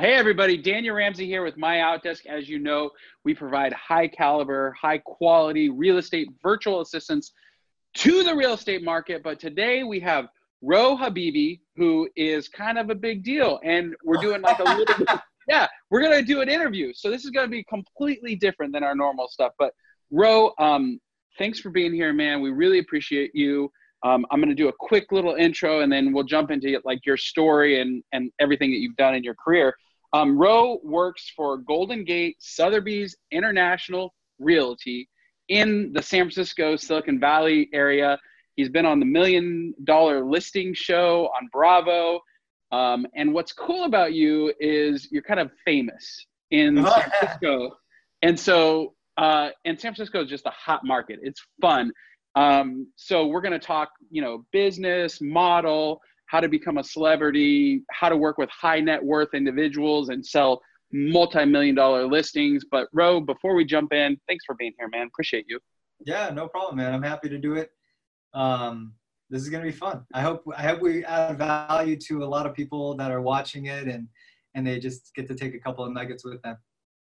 Hey, everybody. Daniel Ramsey here with My Outdesk. As you know, we provide high caliber, high quality real estate virtual assistants to the real estate market. But today we have Ro Habibi, who is kind of a big deal. And we're doing like a little bit, yeah, we're going to do an interview. So this is going to be completely different than our normal stuff. But Ro, um, thanks for being here, man. We really appreciate you. Um, I'm going to do a quick little intro and then we'll jump into like your story and, and everything that you've done in your career. Um, Ro works for Golden Gate Sotheby's International Realty in the San Francisco Silicon Valley area. He's been on the Million Dollar Listing Show on Bravo. Um, and what's cool about you is you're kind of famous in oh, San Francisco. And so, uh, and San Francisco is just a hot market. It's fun. Um, so we're going to talk, you know, business, model, how to become a celebrity, how to work with high net worth individuals and sell multi-million dollar listings. But Ro, before we jump in, thanks for being here, man. Appreciate you. Yeah, no problem, man. I'm happy to do it. Um, this is gonna be fun. I hope I hope we add value to a lot of people that are watching it and and they just get to take a couple of nuggets with them.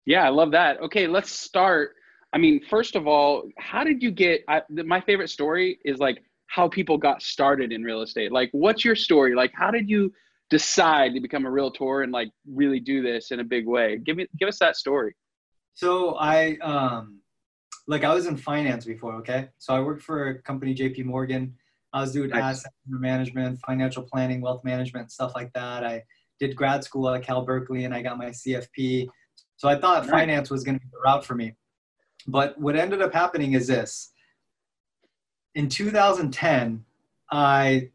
Yeah, I love that. Okay, let's start. I mean, first of all, how did you get? I, my favorite story is like how people got started in real estate. Like, what's your story? Like, how did you decide to become a realtor and like really do this in a big way? Give me, give us that story. So I, um, like I was in finance before. Okay. So I worked for a company, JP Morgan. I was doing nice. asset management, financial planning, wealth management, stuff like that. I did grad school at Cal Berkeley and I got my CFP. So I thought finance was going to be the route for me. But what ended up happening is this in 2010, I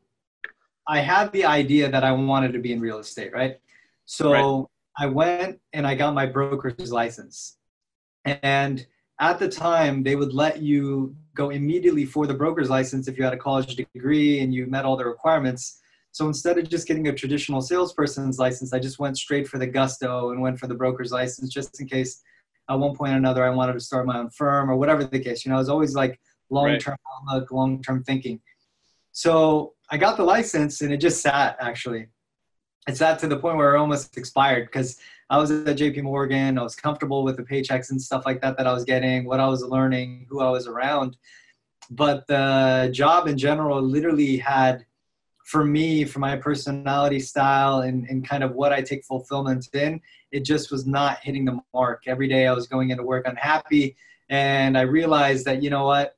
I had the idea that I wanted to be in real estate, right? So right. I went and I got my broker's license. And at the time, they would let you go immediately for the broker's license if you had a college degree and you met all the requirements. So instead of just getting a traditional salesperson's license, I just went straight for the gusto and went for the broker's license just in case at one point or another I wanted to start my own firm or whatever the case. You know, I was always like long term right. outlook, long term thinking. So I got the license and it just sat actually. It sat to the point where it almost expired because I was at JP Morgan. I was comfortable with the paychecks and stuff like that that I was getting, what I was learning, who I was around. But the job in general literally had, for me, for my personality style and, and kind of what I take fulfillment in, it just was not hitting the mark. Every day I was going into work unhappy. And I realized that, you know what,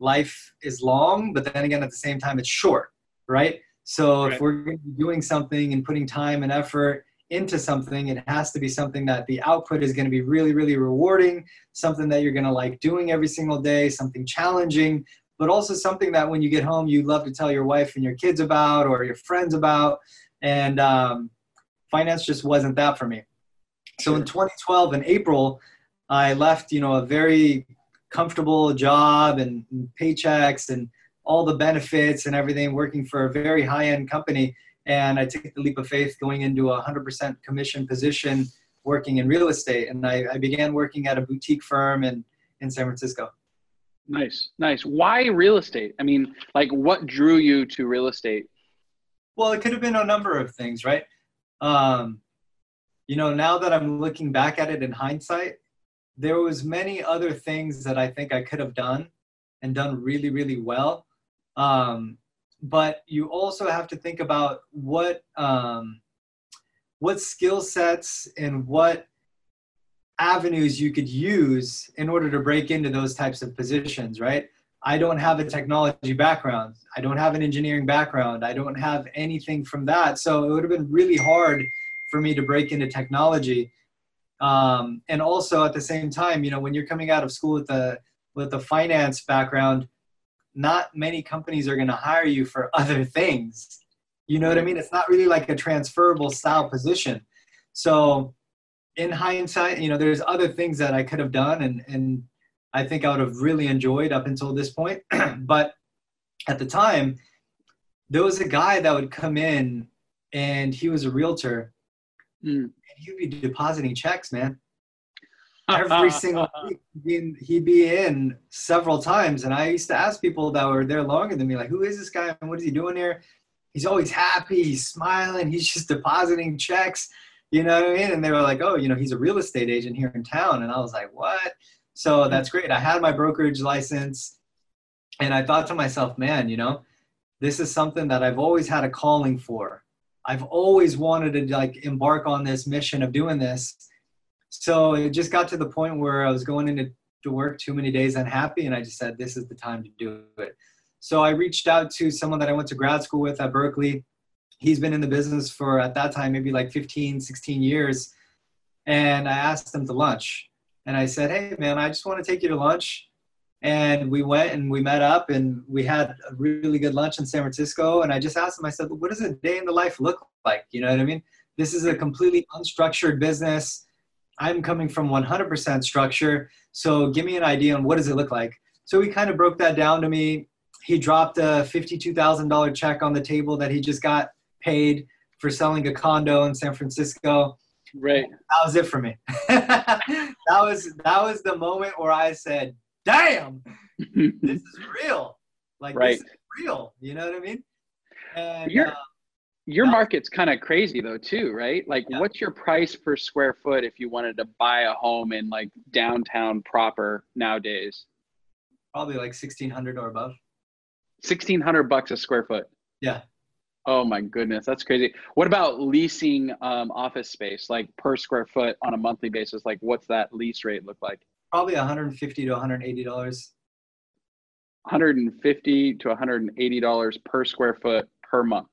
life is long, but then again, at the same time, it's short, right? So right. if we're doing something and putting time and effort into something, it has to be something that the output is going to be really, really rewarding, something that you're going to like doing every single day, something challenging, but also something that when you get home, you love to tell your wife and your kids about or your friends about. And um, finance just wasn't that for me. So in 2012, in April, I left, you know, a very comfortable job and, and paychecks and all the benefits and everything working for a very high-end company. And i took the leap of faith going into a 100% commission position working in real estate. And I, I, began working at a boutique firm in, in san francisco. Nice nice. Why real estate? I mean like what drew you to real estate? Well it could have been a number of things right? Um, you know now that i'm looking back at it in hindsight there was many other things that I think I could have done and done really, really well. Um, but you also have to think about what um, what skill sets and what avenues you could use in order to break into those types of positions, right? I don't have a technology background. I don't have an engineering background. I don't have anything from that. So it would have been really hard for me to break into technology um, and also at the same time you know when you're coming out of school with the with the finance background not many companies are going to hire you for other things. You know what i mean? It's not really like a transferable style position. So in hindsight, you know, there's other things that I could have done and, and I think I would have really enjoyed up until this point. but at the time, there was a guy that would come in and he was a realtor mm. and he'd be depositing checks, man. Every single week, he'd be, in, he'd be in several times. And I used to ask people that were there longer than me, like, who is this guy and what is he doing here? He's always happy, he's smiling, he's just depositing checks, you know what I mean? And they were like, oh, you know, he's a real estate agent here in town. And I was like, what? So hmm. that's great. I had my brokerage license and I thought to myself, man, you know, this is something that I've always had a calling for. I've always wanted to like embark on this mission of doing this. So it just got to the point where I was going into to work too many days unhappy, and I just said, this is the time to do it. So I reached out to someone that I went to grad school with at Berkeley. He's been in the business for at that time maybe like 15, 16 years. And I asked him to lunch. And I said, hey, man, I just want to take you to lunch and we went and we met up and we had a really good lunch in San Francisco. And I just asked him, I said, what does a day in the life look like? You know what I mean? This is a completely unstructured business. I'm coming from 100% structure. So give me an idea on what does it look like? So he kind of broke that down to me. He dropped a $52,000 check on the table that he just got paid for selling a condo in San Francisco. Right. That was it for me. that was that was the moment where I said, damn, this is real. Like right. this is real. You know what I mean? And your uh, your market's kind of crazy though too, right? Like yeah. what's your price per square foot if you wanted to buy a home in like downtown proper nowadays? Probably like sixteen hundred or above. Sixteen hundred bucks a square foot. Yeah. Oh my goodness, that's crazy. What about leasing um, office space, like per square foot on a monthly basis? Like, what's that lease rate look like? Probably 150 to 180 dollars. 150 to 180 dollars per square foot per month.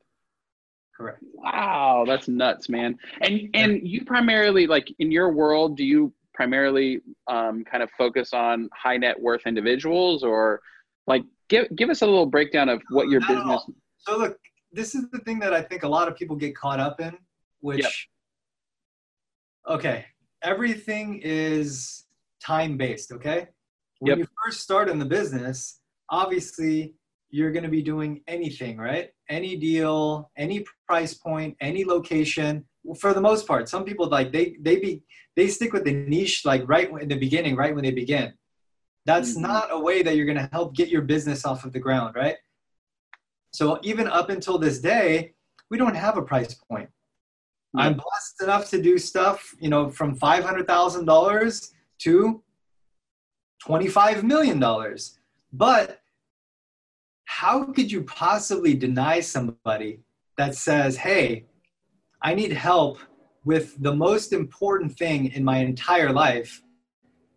Correct. Wow that's nuts man. And and you primarily like in your world do you primarily um, kind of focus on high net worth individuals or like give give us a little breakdown of what your business so look this is the thing that i think a lot of people get caught up in which yep. okay everything is time based, okay? When yep. you first start in the business, obviously you're going to be doing anything, right? Any deal, any price point, any location. For the most part, some people like they they be they stick with the niche like right in the beginning, right when they begin. That's mm-hmm. not a way that you're going to help get your business off of the ground, right? So even up until this day, we don't have a price point. I'm blessed enough to do stuff, you know, from five hundred thousand dollars to $25 million. But how could you possibly deny somebody that says, hey, I need help with the most important thing in my entire life?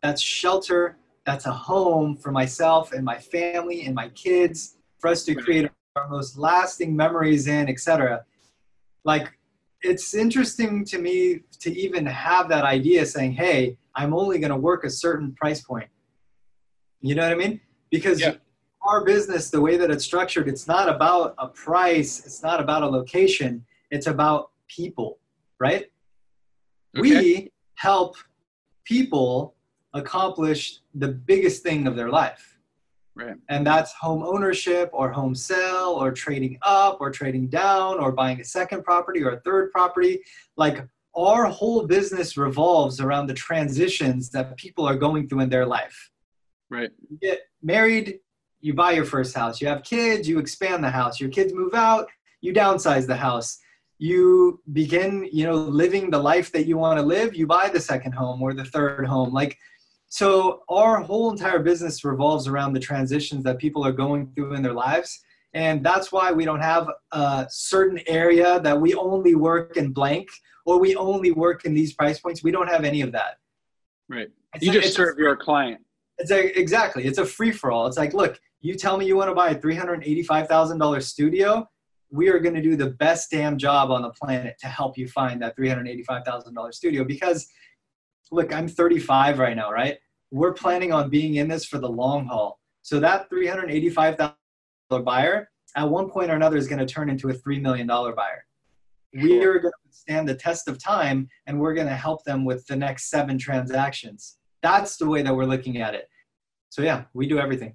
That's shelter, that's a home for myself and my family and my kids, for us to create our most lasting memories in, etc. Like, it's interesting to me to even have that idea saying, hey, I'm only going to work a certain price point. You know what I mean? Because yeah. our business, the way that it's structured, it's not about a price, it's not about a location, it's about people, right? Okay. We help people accomplish the biggest thing of their life. Right. And that's home ownership or home sale or trading up or trading down or buying a second property or a third property. Like our whole business revolves around the transitions that people are going through in their life. Right. You get married, you buy your first house. You have kids, you expand the house. Your kids move out, you downsize the house. You begin, you know, living the life that you want to live, you buy the second home or the third home. Like so our whole entire business revolves around the transitions that people are going through in their lives. And that's why we don't have a certain area that we only work in blank or we only work in these price points. We don't have any of that. Right. It's you just serve a, your client. It's a, exactly. It's a free for all. It's like, look, you tell me you want to buy a $385,000 studio. We are going to do the best damn job on the planet to help you find that $385,000 studio because look, I'm 35 right now, right? We're planning on being in this for the long haul. So that $385,000 buyer at one point or another is going to turn into a $3 million buyer. We are going to stand the test of time and we're going to help them with the next seven transactions. That's the way that we're looking at it. So, yeah, we do everything.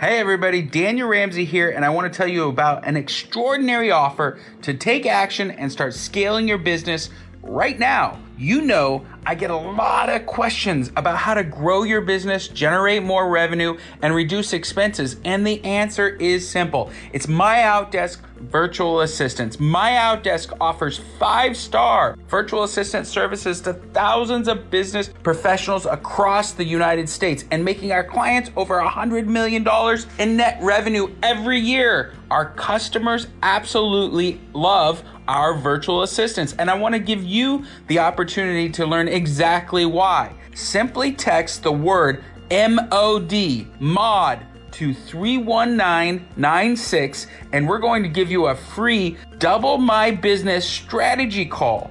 Hey everybody, Daniel Ramsey here, and I want to tell you about an extraordinary offer to take action and start scaling your business right now. You know, I get a lot of questions about how to grow your business, generate more revenue, and reduce expenses. And the answer is simple it's My Outdesk Virtual Assistants. My Outdesk offers five star virtual assistant services to thousands of business professionals across the United States and making our clients over $100 million in net revenue every year. Our customers absolutely love our virtual assistants, and I want to give you the opportunity to learn exactly why. Simply text the word MOD, MOD, to 31996, and we're going to give you a free Double My Business strategy call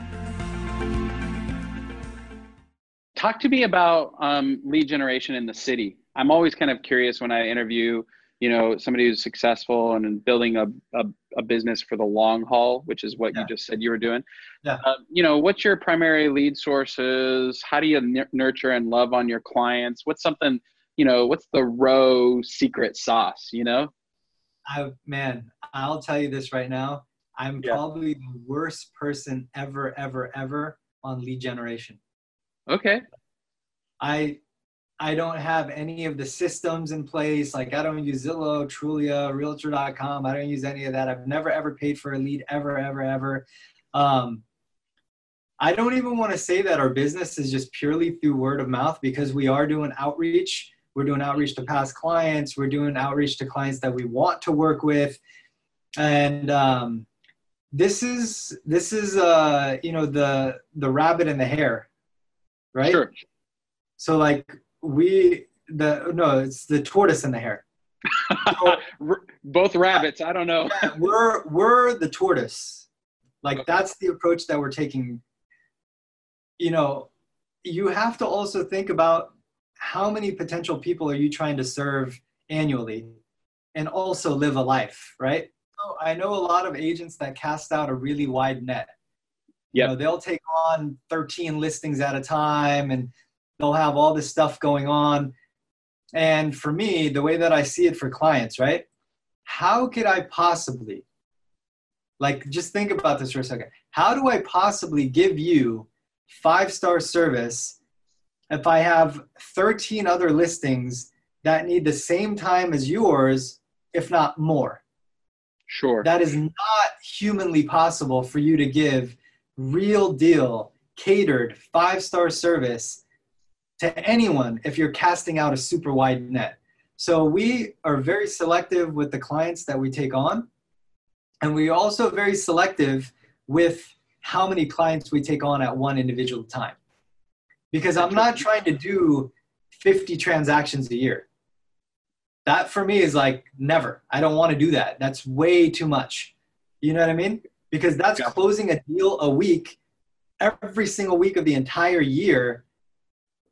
Talk to me about um, lead generation in the city. I'm always kind of curious when I interview, you know, somebody who's successful and building a, a, a business for the long haul, which is what yeah. you just said you were doing. Yeah. Uh, you know, what's your primary lead sources? How do you n- nurture and love on your clients? What's something, you know, what's the Ro secret sauce, you know? I, man, I'll tell you this right now. I'm yeah. probably the worst person ever, ever, ever on lead generation. Okay. I I don't have any of the systems in place. Like I don't use Zillow, Trulia, Realtor.com. I don't use any of that. I've never ever paid for a lead ever, ever, ever. Um, I don't even want to say that our business is just purely through word of mouth because we are doing outreach. We're doing outreach to past clients. We're doing outreach to clients that we want to work with, and um, this is this is uh, you know the the rabbit and the hare right? Sure. So like we the no, it's the tortoise and the hare. So, Both rabbits. I don't know. we're we're the tortoise. Like okay. that's the approach that we're taking. You know, you have to also think about how many potential people are you trying to serve annually and also live a life, right? So I know a lot of agents that cast out a really wide net. You know, they'll take on 13 listings at a time and they'll have all this stuff going on. And for me, the way that I see it for clients, right? How could I possibly, like, just think about this for a second. How do I possibly give you five star service if I have 13 other listings that need the same time as yours, if not more? Sure. That is not humanly possible for you to give real deal, catered, five star service to anyone if you're casting out a super wide net. So we are very selective with the clients that we take on. And we're also very selective with how many clients we take on at one individual time. Because I'm not trying to do 50 transactions a year. That for me is like never. I don't want to do that. That's way too much. You know what I mean? Because that's yeah. closing a deal a week every single week of the entire year.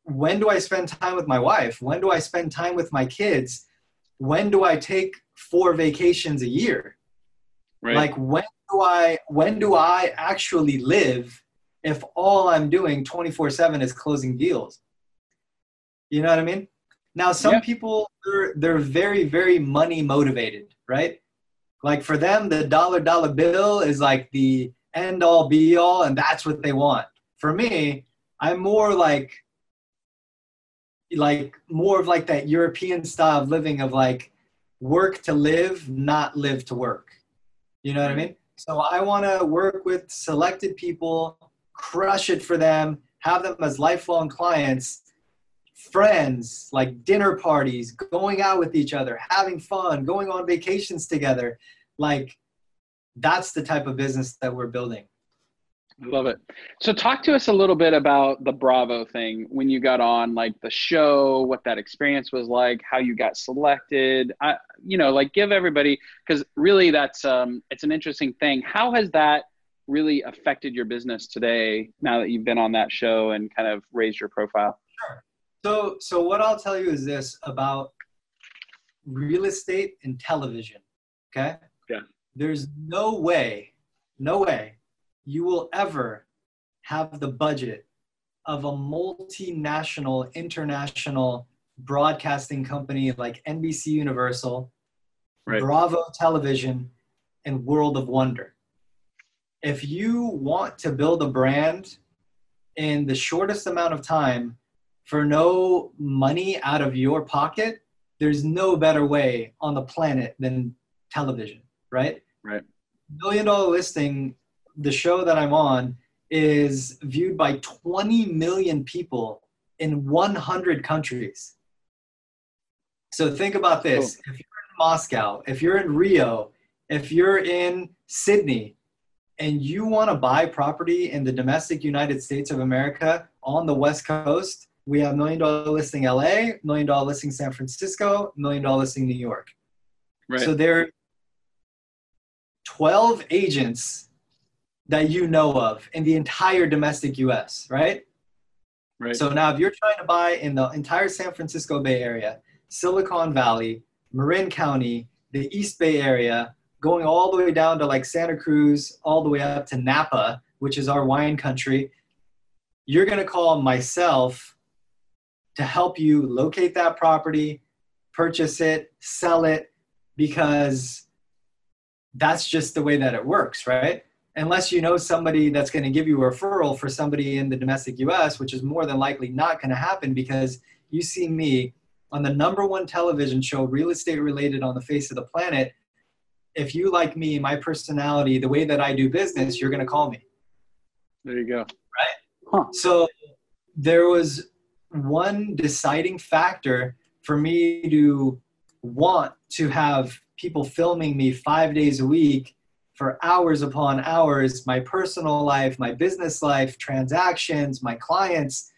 When do i spend time with my wife? When do i spend time with my kids? When do i take four vacations a year? Right. like when do i when do i actually live if all i'm doing 24 7 is closing deals? You know what i mean? Now some yeah. people they're, they're very very money motivated right like for them, the dollar dollar bill is like the end all be all, and that's what they want. For me, I'm more like like more of like that European style of living of like work to live, not live to work. You know what I mean? So I want to work with selected people, crush it for them, have them as lifelong clients, friends, like dinner parties, going out with each other, having fun, going on vacations together. Like that's the type of business that we're building. I love it. So talk to us a little bit about the Bravo thing when you got on like the show, what that experience was like, how you got selected. I, you know, like give everybody because really that's um, it's an interesting thing. How has that really affected your business today now that you've been on that show and kind of raised your profile? Sure. So so what I'll tell you is this about real estate and television. Okay. Yeah. There's no way, no way you will ever have the budget of a multinational, international broadcasting company like NBC Universal, right. Bravo Television, and World of Wonder. If you want to build a brand in the shortest amount of time for no money out of your pocket, there's no better way on the planet than television, right? Right. Million dollar listing the show that I'm on is viewed by 20 million people in 100 countries. So think about this. Cool. If you're in Moscow, if you're in Rio, if you're in Sydney, and you want to buy property in the domestic United States of America on the West Coast, we have million dollar listing LA, million dollar listing San Francisco, million dollar listing New York. Right. So there are 12 agents that you know of in the entire domestic US, right? Right. So now if you're trying to buy in the entire San Francisco Bay Area, Silicon Valley, Marin County, the East Bay Area, going all the way down to like Santa Cruz, all the way up to Napa, which is our wine country, you're going to call myself to help you locate that property, purchase it, sell it, because that's just the way that it works, right? unless you know somebody that's going to give you a referral for somebody in the domestic US, which is more than likely not going to happen because you see me on the number one television show, real estate related on the face of the planet. If you like me, my personality, the way that I do business, you're going to call me. There you go. Right? Huh. So there was one deciding factor for me to want to have people filming me five days a week for hours upon hours my personal life, my business life, transactions, my clients.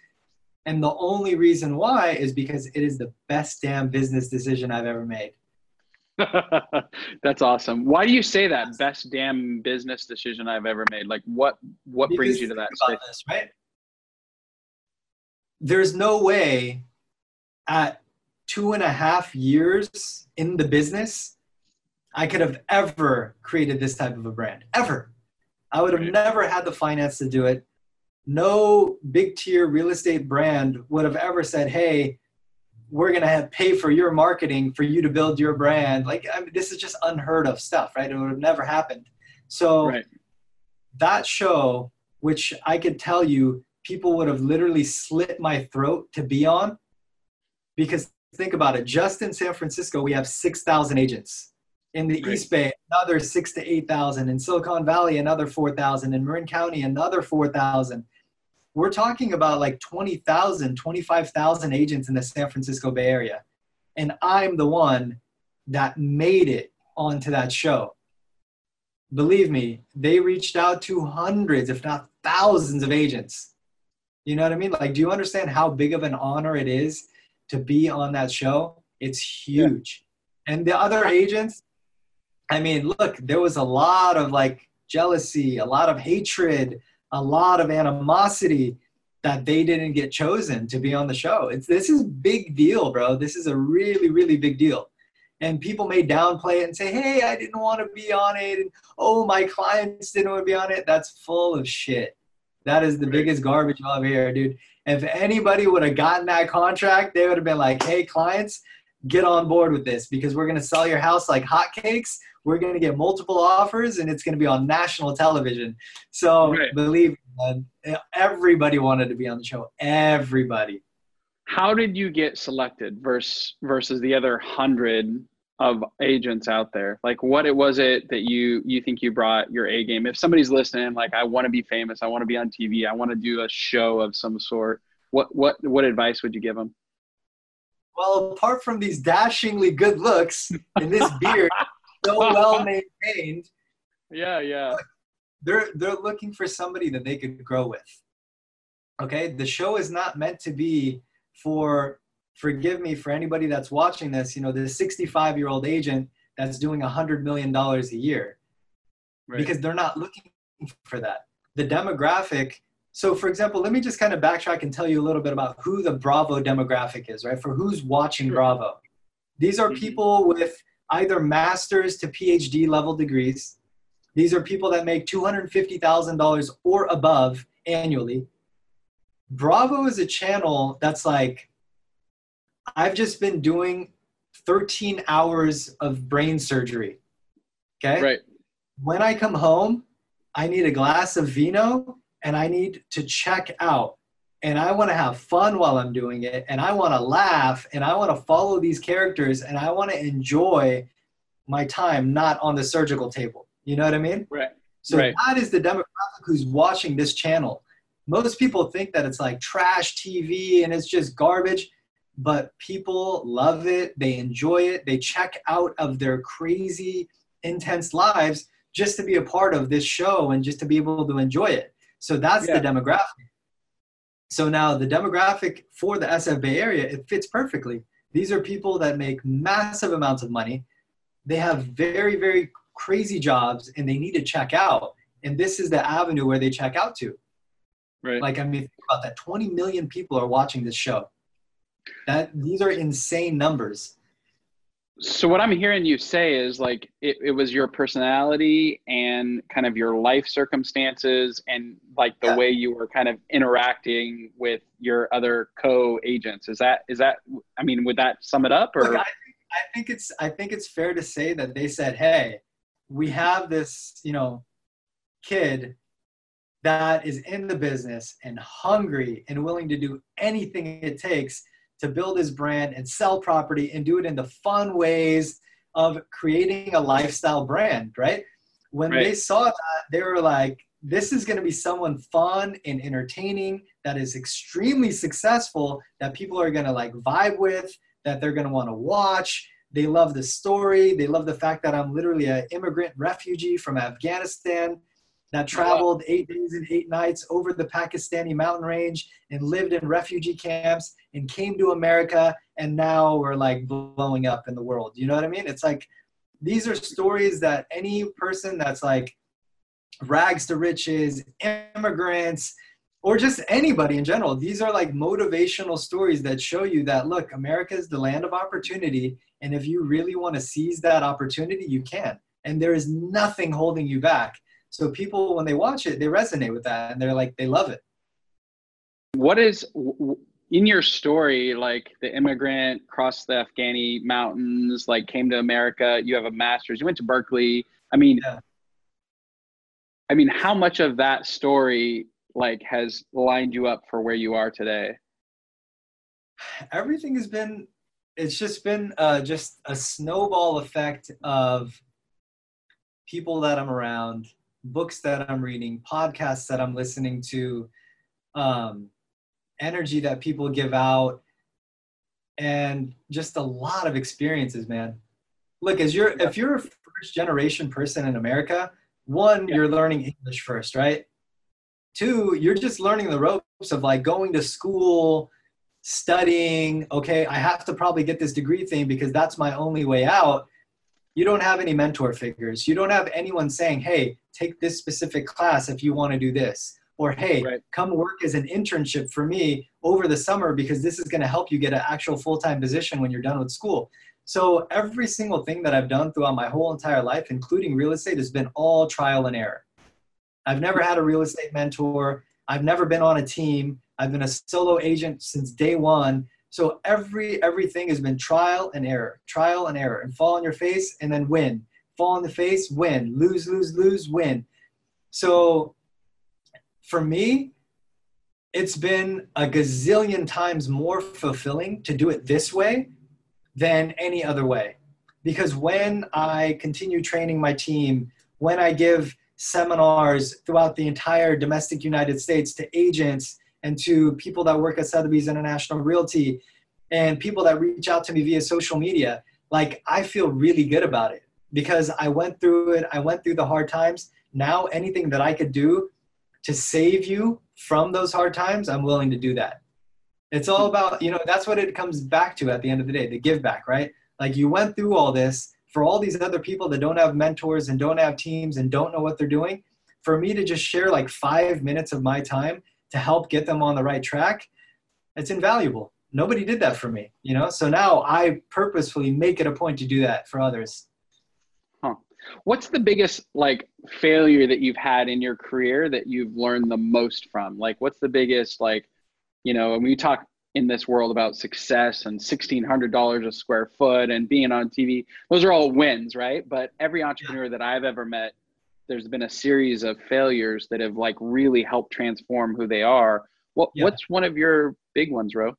And the only reason why is because it is the best damn business decision I've ever made. That's awesome. Why do you say that best damn business decision I've ever made? Like what what because brings you to that? This, right? There's no way at two and a half years in the business I could have ever created this type of a brand. Ever. I would have right. never had the finance to do it. No big tier real estate brand would have ever said, hey, we're going to pay for your marketing for you to build your brand. Like, I mean, this is just unheard of stuff, right? It would have never happened. So, right. that show, which I could tell you, people would have literally slit my throat to be on because think about it just in San Francisco, we have 6,000 agents in the East Bay, another six to 8,000. In Silicon Valley, another 4,000. In Marin County, another 4,000. We're talking about like 20,000, 25,000 agents in the San Francisco Bay Area. And I'm the one that made it onto that show. Believe me, they reached out to hundreds, if not thousands of agents. You know what I mean? Like, do you understand how big of an honor it is to be on that show? It's huge. Yeah. And the other agents, I mean, look, there was a lot of like jealousy, a lot of hatred, a lot of animosity that they didn't get chosen to be on the show. It's this is big deal, bro. This is a really, really big deal. And people may downplay it and say, hey, I didn't want to be on it. And oh, my clients didn't want to be on it. That's full of shit. That is the biggest garbage ever hear, dude. If anybody would have gotten that contract, they would have been like, hey, clients, get on board with this because we're going to sell your house like hotcakes we're going to get multiple offers and it's going to be on national television. So right. believe me, everybody wanted to be on the show. Everybody. how did you get selected versus versus the other hundred of agents out there? Like, what it was it that you you think you brought your A game? If somebody's listening, like, I want to be famous, I want to be on TV, I want to do a show of some sort. What what what advice would you give them? Well, apart from these dashingly good looks and this beard so well maintained, yeah, yeah, they're they're looking for somebody that they could grow with. Okay, the show is not meant to be for forgive me for anybody that's watching this, you know, the 65 year old agent that's doing a $100 million a year. Right. Because they're not looking for that. The demographic. So, for example, let me just kind of backtrack and tell you a little bit about who the Bravo demographic is, right? For who's watching sure. Bravo. These are mm-hmm. people with either master's to PhD level degrees. These are people that make $250,000 or above annually. Bravo is a channel that's like I've just been doing 13 hours of brain surgery. Okay. Right. When I come home, I need a glass of vino and I need to check out. And I want to have fun while I'm doing it. And I want to laugh and I want to follow these characters and I want to enjoy my time not on the surgical table. You know what I mean? Right. So right. that is the demographic who's watching this channel. Most people think that it's like trash TV and it's just garbage but people love it. They enjoy it. They check out of their crazy, intense lives just to be a part of this show and just to be able to enjoy it. So that's yeah. the demographic. So now the demographic for the SF Bay Area, it fits perfectly. These are people that make massive amounts of money. They have very, very crazy jobs and they need to check out. And this is the avenue where they check out to. Right. Like, I mean, think about that 20 million people are watching this show. That these are insane numbers. So what I'm hearing you say is like it, it was your personality and kind of your life circumstances and like the yeah. way you were kind of interacting with your other co-agents. Is that is that I mean would that sum it up or Look, I, think, I think it's I think it's fair to say that they said, "Hey, we have this, you know, kid that is in the business and hungry and willing to do anything it takes to build his brand and sell property and do it in the fun ways of creating a lifestyle brand, right? When right. they saw that, they were like, this is going to be someone fun and entertaining that is extremely successful that people are going to like vibe with, that they're going to want to watch. They love the story. They love the fact that I'm literally an immigrant refugee from Afghanistan that traveled eight days and eight nights over the Pakistani mountain range and lived in refugee camps and came to America and now we're like blowing up in the world. You know what I mean? It's like these are stories that any person that's like rags to riches, immigrants, or just anybody in general, these are like motivational stories that show you that look, America is the land of opportunity. And if you really want to seize that opportunity, you can. And there is nothing holding you back so people, when they watch it, they resonate with that and they're like, they love it. What is in your story, like the immigrant crossed the Afghani mountains, like came to America, you have a master's, you went to Berkeley. I mean, yeah. I mean, how much of that story like has lined you up for where you are today? Everything has been, it's just been uh, just a snowball effect of people that I'm around, books that I'm reading, podcasts that I'm listening to, um, energy that people give out, and just a lot of experiences, man. Look, as you're if you're a first generation person in America, one, you're learning English first, right? Two, you're just learning the ropes of like going to school, studying. Okay, I have to probably get this degree thing because that's my only way out you don't have any mentor figures. You don't have anyone saying, hey, take this specific class if you want to do this. Or, hey, right. come work as an internship for me over the summer because this is going to help you get an actual full time position when you're done with school. So, every single thing that I've done throughout my whole entire life, including real estate, has been all trial and error. I've never had a real estate mentor. I've never been on a team. I've been a solo agent since day one. So every everything has been trial and error, trial and error, and fall on your face and then win. Fall on the face, win. Lose, lose, lose, win. So for me, it's been a gazillion times more fulfilling to do it this way than any other way. Because when I continue training my team, when I give seminars throughout the entire domestic United States to agents and to people that work at Sotheby's International Realty and people that reach out to me via social media, like I feel really good about it because I went through it. I went through the hard times. Now, anything that I could do to save you from those hard times, I'm willing to do that. It's all about, you know, that's what it comes back to at the end of the day, the give back, right? Like you went through all this for all these other people that don't have mentors and don't have teams and don't know what they're doing. For me to just share like five minutes of my time to help get them on the right track, it's invaluable. Nobody did that for me, you know? So now I purposefully make it a point to do that for others. Huh. What's the biggest like failure that you've had in your career that you've learned the most from? Like what's the biggest like, you know, when we talk in this world about success and $1600 a square foot and being on TV, those are all wins, right? But every entrepreneur that I've ever met there's been a series of failures that have like really helped transform who they are. What yeah. what's one of your big ones, Ro?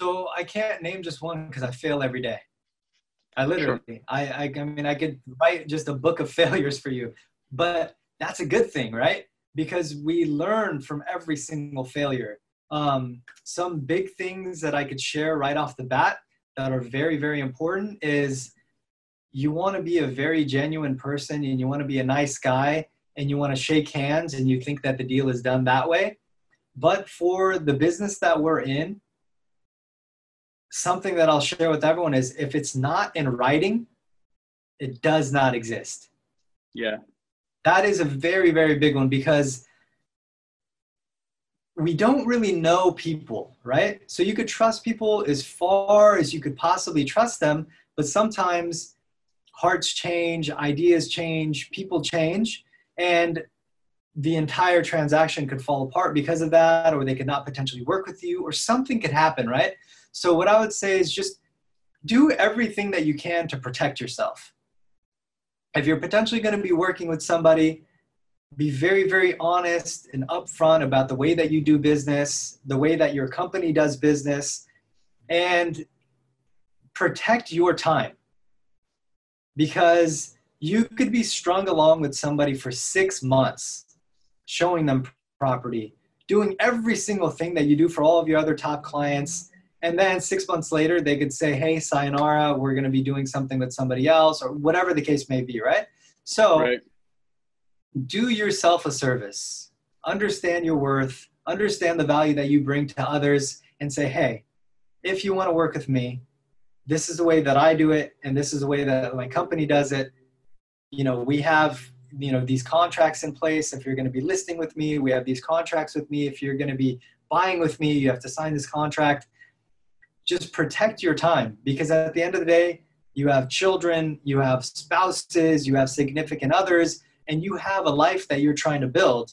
So I can't name just one because I fail every day. I literally, sure. I, I, I mean, I could write just a book of failures for you, but that's a good thing, right? Because we learn from every single failure. Um, some big things that I could share right off the bat that are very, very important is you want to be a very genuine person and you want to be a nice guy and you want to shake hands and you think that the deal is done that way. But for the business that we're in, something that I'll share with everyone is if it's not in writing, it does not exist. Yeah. That is a very, very big one because we don't really know people, right? So you could trust people as far as you could possibly trust them, but sometimes hearts change, ideas change, people change, and the entire transaction could fall apart because of that, or they could not potentially work with you, or something could happen, right? So, what I would say is just do everything that you can to protect yourself. If you're potentially going to be working with somebody, be very, very honest and upfront about the way that you do business, the way that your company does business, and protect your time because you could be strung along with somebody for six months, showing them property, doing every single thing that you do for all of your other top clients. And then six months later, they could say, hey, sayonara, we're going to be doing something with somebody else, or whatever the case may be, right? So right. do yourself a service, understand your worth, understand the value that you bring to others, and say, hey, if you want to work with me, this is the way that I do it, and this is the way that my company does it. You know, we have you know these contracts in place. If you're going to be listing with me, we have these contracts with me. If you're going to be buying with me, you have to sign this contract. Just protect your time because at the end of the day, you have children, you have spouses, you have significant others, and you have a life that you're trying to build.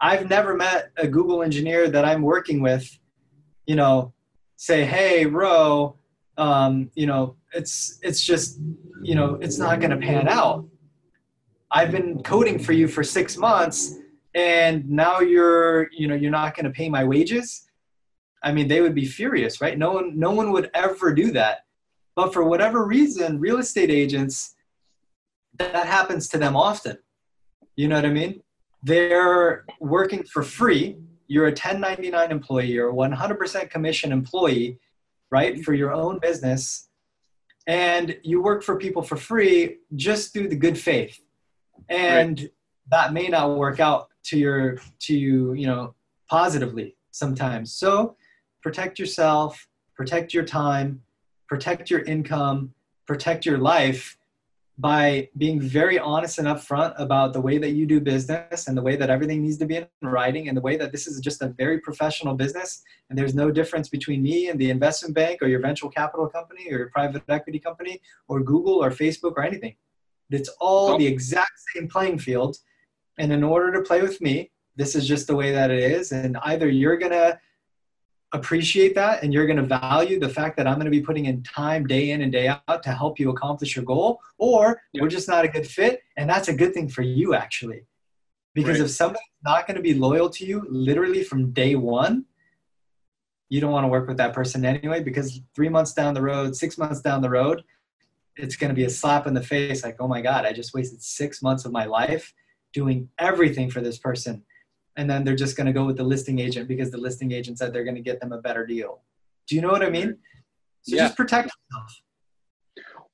I've never met a Google engineer that I'm working with, you know, say, "Hey, Ro, um, you know, it's it's just, you know, it's not going to pan out. I've been coding for you for six months, and now you're, you know, you're not going to pay my wages. I mean, they would be furious, right? No one, no one would ever do that. But for whatever reason, real estate agents, that happens to them often. You know what I mean? They're working for free. You're a 1099 employee, you're a 100% commission employee right, for your own business, and you work for people for free just through the good faith, and right. that may not work out to your to you, you know, positively sometimes. So protect yourself, protect your time, protect your income, protect your life by being very honest and upfront about the way that you do business and the way that everything needs to be in writing and the way that this is just a very professional business and there's no difference between me and the investment bank or your venture capital company or your private equity company or Google or Facebook or anything. It's all the exact same playing field. And in order to play with me, this is just the way that it is. And either you're going to appreciate that and you're going to value the fact that I'm going to be putting in time day in and day out to help you accomplish your goal, or yeah. we're just not a good fit. And that's a good thing for you, actually. Because Right. if somebody's not going to be loyal to you literally from day one, you don't want to work with that person anyway. Because three months down the road, six months down the road, it's going to be a slap in the face like, oh my God, I just wasted six months of my life doing everything for this person. And then they're just going to go with the listing agent because the listing agent said they're going to get them a better deal. Do you know what I mean? So Yeah. just protect yourself.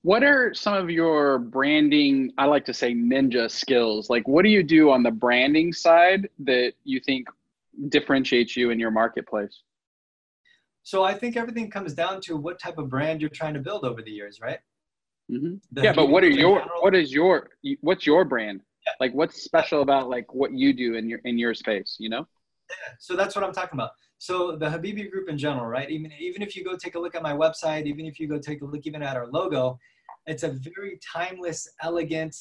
What are some of your branding, I like to say ninja skills? Like, what do you do on the branding side that you think differentiates you in your marketplace? So I think everything comes down to what type of brand you're trying to build over the years, right? hmm The Yeah, but what are your general- what is your what's your brand? Like, what's special about like what you do in your in your space? You know? yeah, so that's what I'm talking about. So the Habibi group in general, right? Even even if you go take a look at my website, even if you go take a look even at our logo, it's a very timeless, elegant,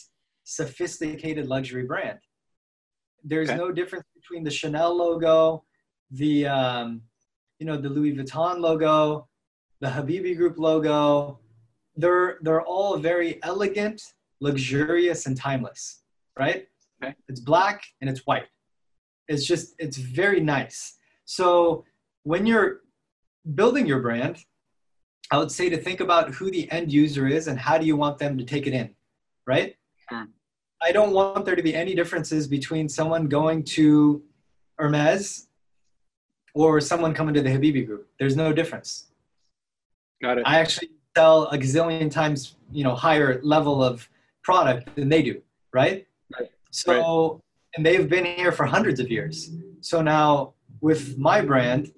sophisticated luxury brand. There's Okay. no difference between the Chanel logo, the um, you know the Louis Vuitton logo, the Habibi group logo. They're they're all very elegant, luxurious, and timeless, right? Okay. It's black and it's white it's just it's very nice so when you're building your brand i would say to think about who the end user is and how do you want them to take it in right Sure. i don't want there to be any differences between someone going to hermes or someone coming to the habibi group there's no difference Got it. i actually sell a gazillion times you know higher level of product than they do right Right. so and they've been here for hundreds of years so now with my brand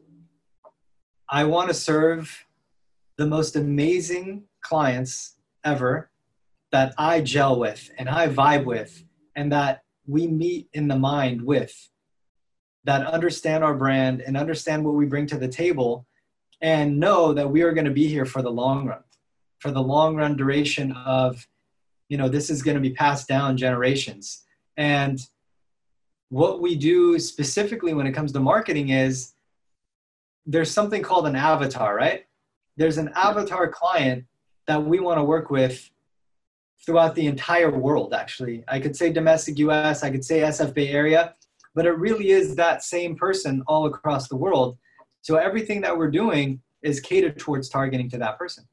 i want to serve the most amazing clients ever that i gel with and i vibe with and that we meet in the mind with that understand our brand and understand what we bring to the table and know that we are going to be here for the long run for the long run duration of you know this is going to be passed down generations and what we do specifically when it comes to marketing is there's something called an avatar right? There's an avatar client that we want to work with throughout the entire world actually. I could say domestic us i could say sf bay area but it really is that same person all across the world. So everything that we're doing is catered towards targeting to that person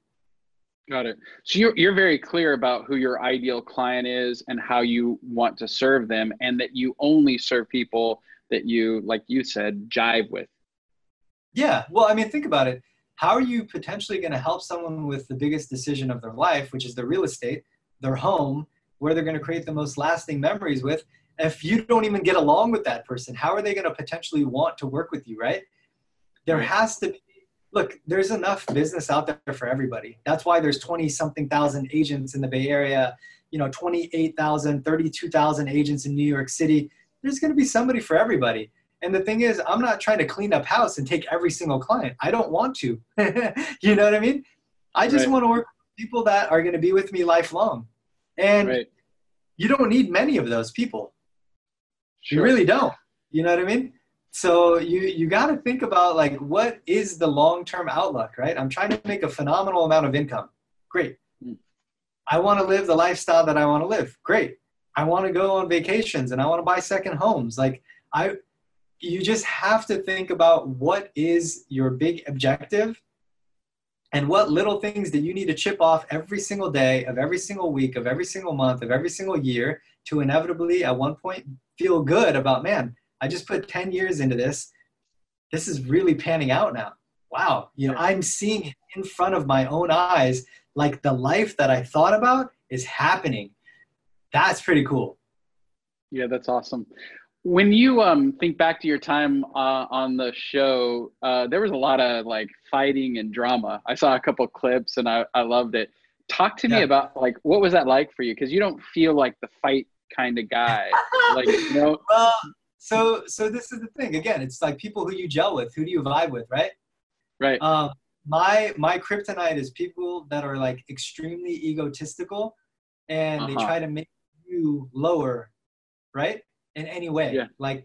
Got it. So you're you're very clear about who your ideal client is and how you want to serve them, and that you only serve people that you, like you said, jive with. Yeah. Well, I mean, think about it. How are you potentially going to help someone with the biggest decision of their life, which is their real estate, their home, where they're going to create the most lasting memories with? If you don't even get along with that person, how are they going to potentially want to work with you, right? There has to be, look, there's enough business out there for everybody. That's why there's 20 something thousand agents in the Bay Area, you know, 28,000, 32,000 agents in New York City. There's going to be somebody for everybody. And the thing is, I'm not trying to clean up house and take every single client. I don't want to. you know what I mean? I just Right. want to work with people that are going to be with me lifelong. And Right. you don't need many of those people. You really don't. You know what I mean? So you you got to think about like what is the long-term outlook, right? I'm trying to make a phenomenal amount of income. Great. Mm. I want to live the lifestyle that I want to live. Great. I want to go on vacations and I want to buy second homes. Like I you just have to think about what is your big objective and what little things that you need to chip off every single day of every single week of every single month of every single year to inevitably at one point feel good about man i just put 10 years into this this is really panning out now wow you know i'm seeing in front of my own eyes like the life that i thought about is happening that's pretty cool Yeah, that's awesome. When you um, think back to your time uh, on the show, uh, there was a lot of like fighting and drama. I saw a couple clips and I, I loved it. Talk to me Yeah. about like what was that like for you? Because you don't feel like the fight kind of guy. like you know, well so so this is the thing again it's like people who you gel with who do you vibe with right right? um, my my kryptonite is people that are like extremely egotistical and they Uh-huh. try to make you lower right in any way Yeah. like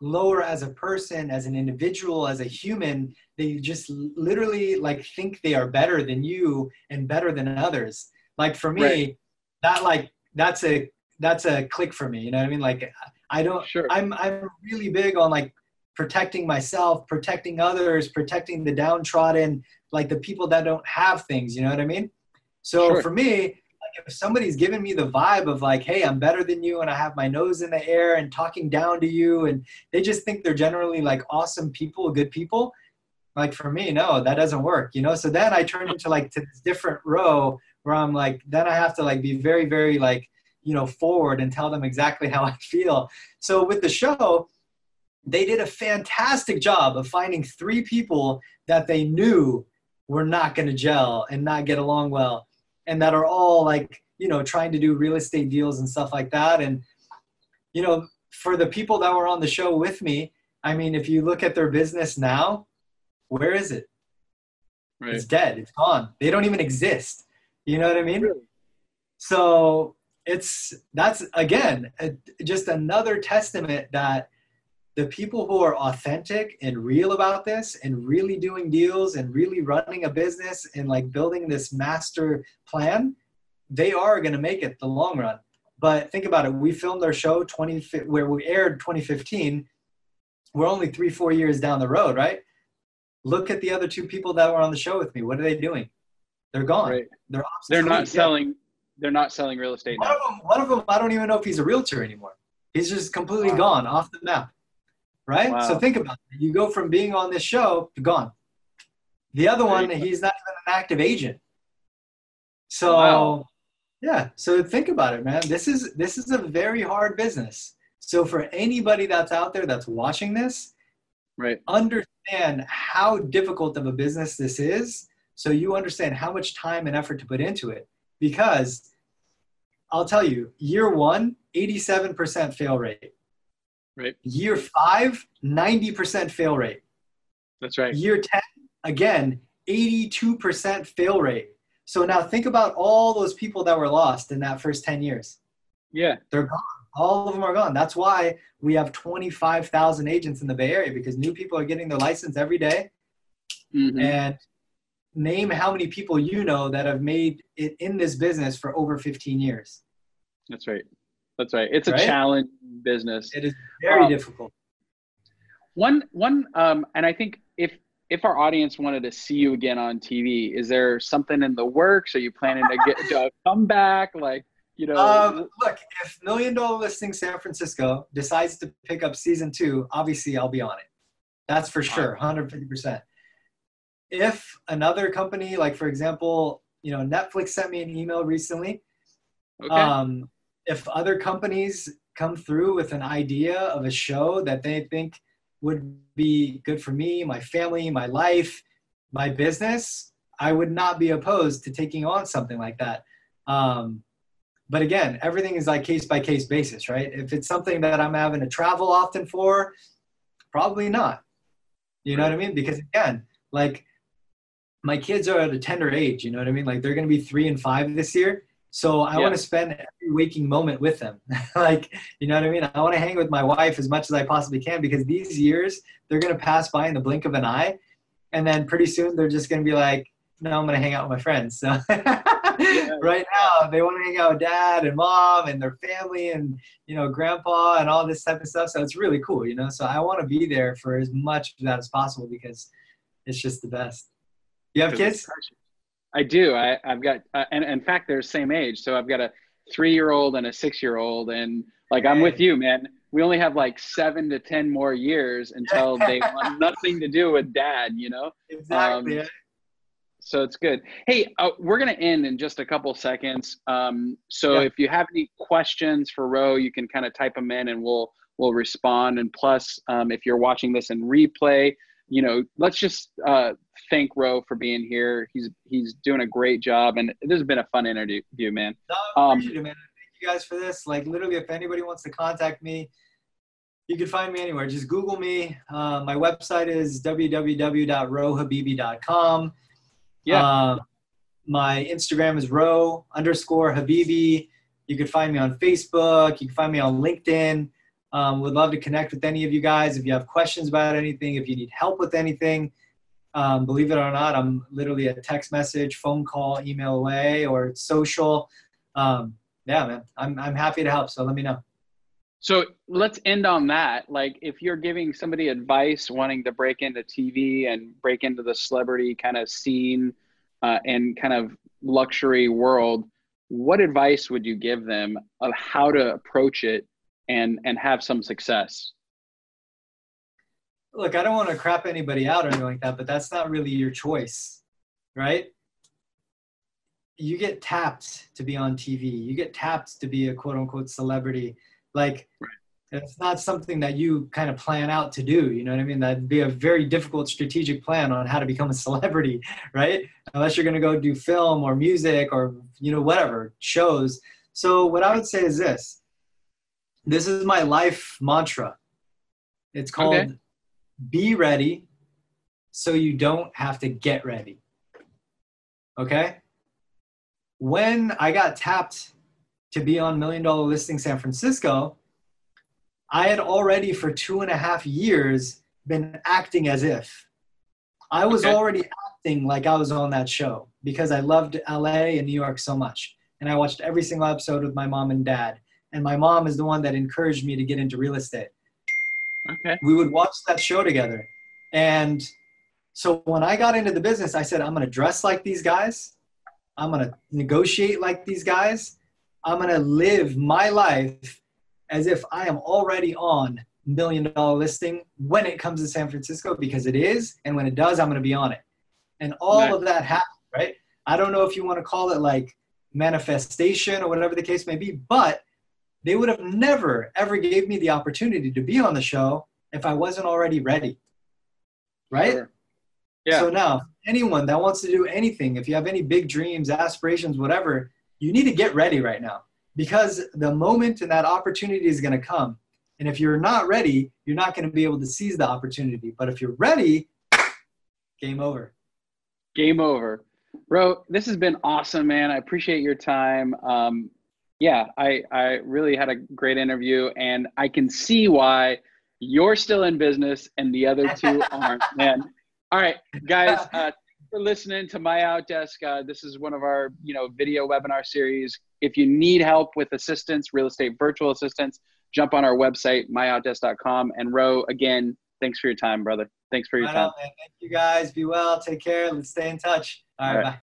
lower as a person as an individual as a human they just literally like think they are better than you and better than others like for me Right. that like that's a that's a click for me you know what i mean like I don't. Sure. I'm I'm really big on like protecting myself, protecting others, protecting the downtrodden, like the people that don't have things. You know what I mean? So Sure. for me, like if somebody's giving me the vibe of like, hey, I'm better than you, and I have my nose in the air and talking down to you, and they just think they're generally like awesome people, good people. Like for me, no, that doesn't work. You know. So then I turn into like to this different Ro where I'm like, then I have to like be very, very like you know forward and tell them exactly how I feel. So with the show, they did a fantastic job of finding three people that they knew were not going to gel and not get along well and that are all like you know trying to do real estate deals and stuff like that and you know for the people that were on the show with me i mean if you look at their business now where is it Right. it's dead it's gone they don't even exist you know what i mean Really? so it's that's again a, just another testament that the people who are authentic and real about this and really doing deals and really running a business and like building this master plan they are going to make it the long run but think about it we filmed our show 20 where we aired 2015 we're only three four years down the road right look at the other two people that were on the show with me what are they doing they're gone Right. they're They're not selling. They're not selling real estate One now. of them, one of them, I don't even know if he's a realtor anymore. He's just completely Wow. gone off the map. Right? Wow. So think about it. You go from being on this show to gone. The other one, he's not even an active agent. So Wow. yeah. So think about it, man. This is this is a very hard business. So for anybody that's out there that's watching this, Right. understand how difficult of a business this is so you understand how much time and effort to put into it because i'll tell you year one 87% fail rate Right. year five 90% fail rate That's right. year 10 again 82% fail rate so now think about all those people that were lost in that first 10 years Yeah. they're gone. All of them are gone. That's why we have 25,000 agents in the Bay Area because new people are getting their license every day. Mhm. And name how many people you know that have made it in this business for over 15 years. That's right. That's right. It's a Right? challenge business. It is very Wow. difficult. One one um and I think if if our audience wanted to see you again on TV, is there something in the works? Are you planning to get to a comeback? Like, you know, Um, look, if Million Dollar Listing San Francisco decides to pick up season two, obviously I'll be on it. That's for sure, 150%. If another company, like for example, you know, Netflix sent me an email recently okay. um, if other companies come through with an idea of a show that they think would be good for me, my family, my life, my business, I would not be opposed to taking on something like that. Um, but again, everything is like case by case basis, right? If it's something that I'm having to travel often for, probably not. You know what I mean? Because again, like my kids are at a tender age, you know what I mean? Like they're going to be three and five this year. So I Yeah. want to spend every waking moment with them. like, you know what I mean? I want to hang with my wife as much as I possibly can because these years they're going to pass by in the blink of an eye. And then pretty soon they're just going to be like, no, I'm going to hang out with my friends. So right now they want to hang out with dad and mom and their family and, you know, grandpa and all this type of stuff. So it's really cool, you know? So I want to be there for as much of that as possible because it's just the best. You have kids? I do. I, I've got, uh, and in fact, they're the same age. So I've got a three-year-old and a six-year-old, and like I'm with you, man. We only have like seven to ten more years until they want nothing to do with dad. You know. Exactly. Um, So it's good. Hey, uh, we're going to end in just a couple seconds. Um, so Yeah. if you have any questions for Ro, you can kind of type them in, and we'll we'll respond. And plus, um, if you're watching this in replay, you know, let's just uh, thank Ro for being here. He's he's doing a great job, and this has been a fun interview, man. No, Um, it, man. Thank you guys for this. Like, literally, if anybody wants to contact me, you can find me anywhere. Just Google me. Uh, my website is www.rohabibi.com. Yeah. Um, my Instagram is ro underscore habibi. You can find me on Facebook. You can find me on LinkedIn. Um, would love to connect with any of you guys. If you have questions about anything, if you need help with anything, um, believe it or not, I'm literally a text message, phone call, email away, or social. Um, yeah, man, I'm, I'm happy to help. So let me know. So let's end on that. Like, if you're giving somebody advice wanting to break into TV and break into the celebrity kind of scene uh, and kind of luxury world, what advice would you give them of how to approach it and and have some success? Look, I don't want to crap anybody out or anything like that, but that's not really your choice, right? You get tapped to be on TV. You get tapped to be a quote unquote celebrity like right. it's not something that you kind of plan out to do. You know what I mean? That'd be a very difficult strategic plan on how to become a celebrity, right? Unless you're going to go do film or music or you know whatever shows. So what I would say is this. This is my life mantra. It's called okay. Be ready so you don't have to get ready. Okay? When I got tapped to be on Million Dollar Listing San Francisco, I had already for two and a half years been acting as if. I was okay. already acting like I was on that show because I loved LA and New York so much. And I watched every single episode with my mom and dad. And my mom is the one that encouraged me to get into real estate. Okay. We would watch that show together. And so when I got into the business, I said, I'm going to dress like these guys. I'm going to negotiate like these guys. I'm going to live my life as if I am already on million dollar listing when it comes to San Francisco because it is. And when it does, I'm going to be on it. And all of that happened, right? I don't know if you want to call it like manifestation or whatever the case may be, but they would have never ever gave me the opportunity to be on the show if I wasn't already ready. Right? Sure. Yeah. So now, anyone that wants to do anything, if you have any big dreams, aspirations, whatever, you need to get ready right now because the moment and that opportunity is going to come. And if you're not ready, you're not going to be able to seize the opportunity. But if you're ready, game over. Game over. Bro, this has been awesome, man. I appreciate your time. Um, yeah, I, I really had a great interview, and I can see why you're still in business and the other two aren't, man. All right, guys, uh, for listening to My Outdesk. Uh, this is one of our, you know, video webinar series. If you need help with assistance, real estate virtual assistance, jump on our website, myoutdesk.com. And Ro, again, thanks for your time, brother. Thanks for your right time. On, Thank you guys. Be well. Take care. Let's stay in touch. All right. All right. Bye.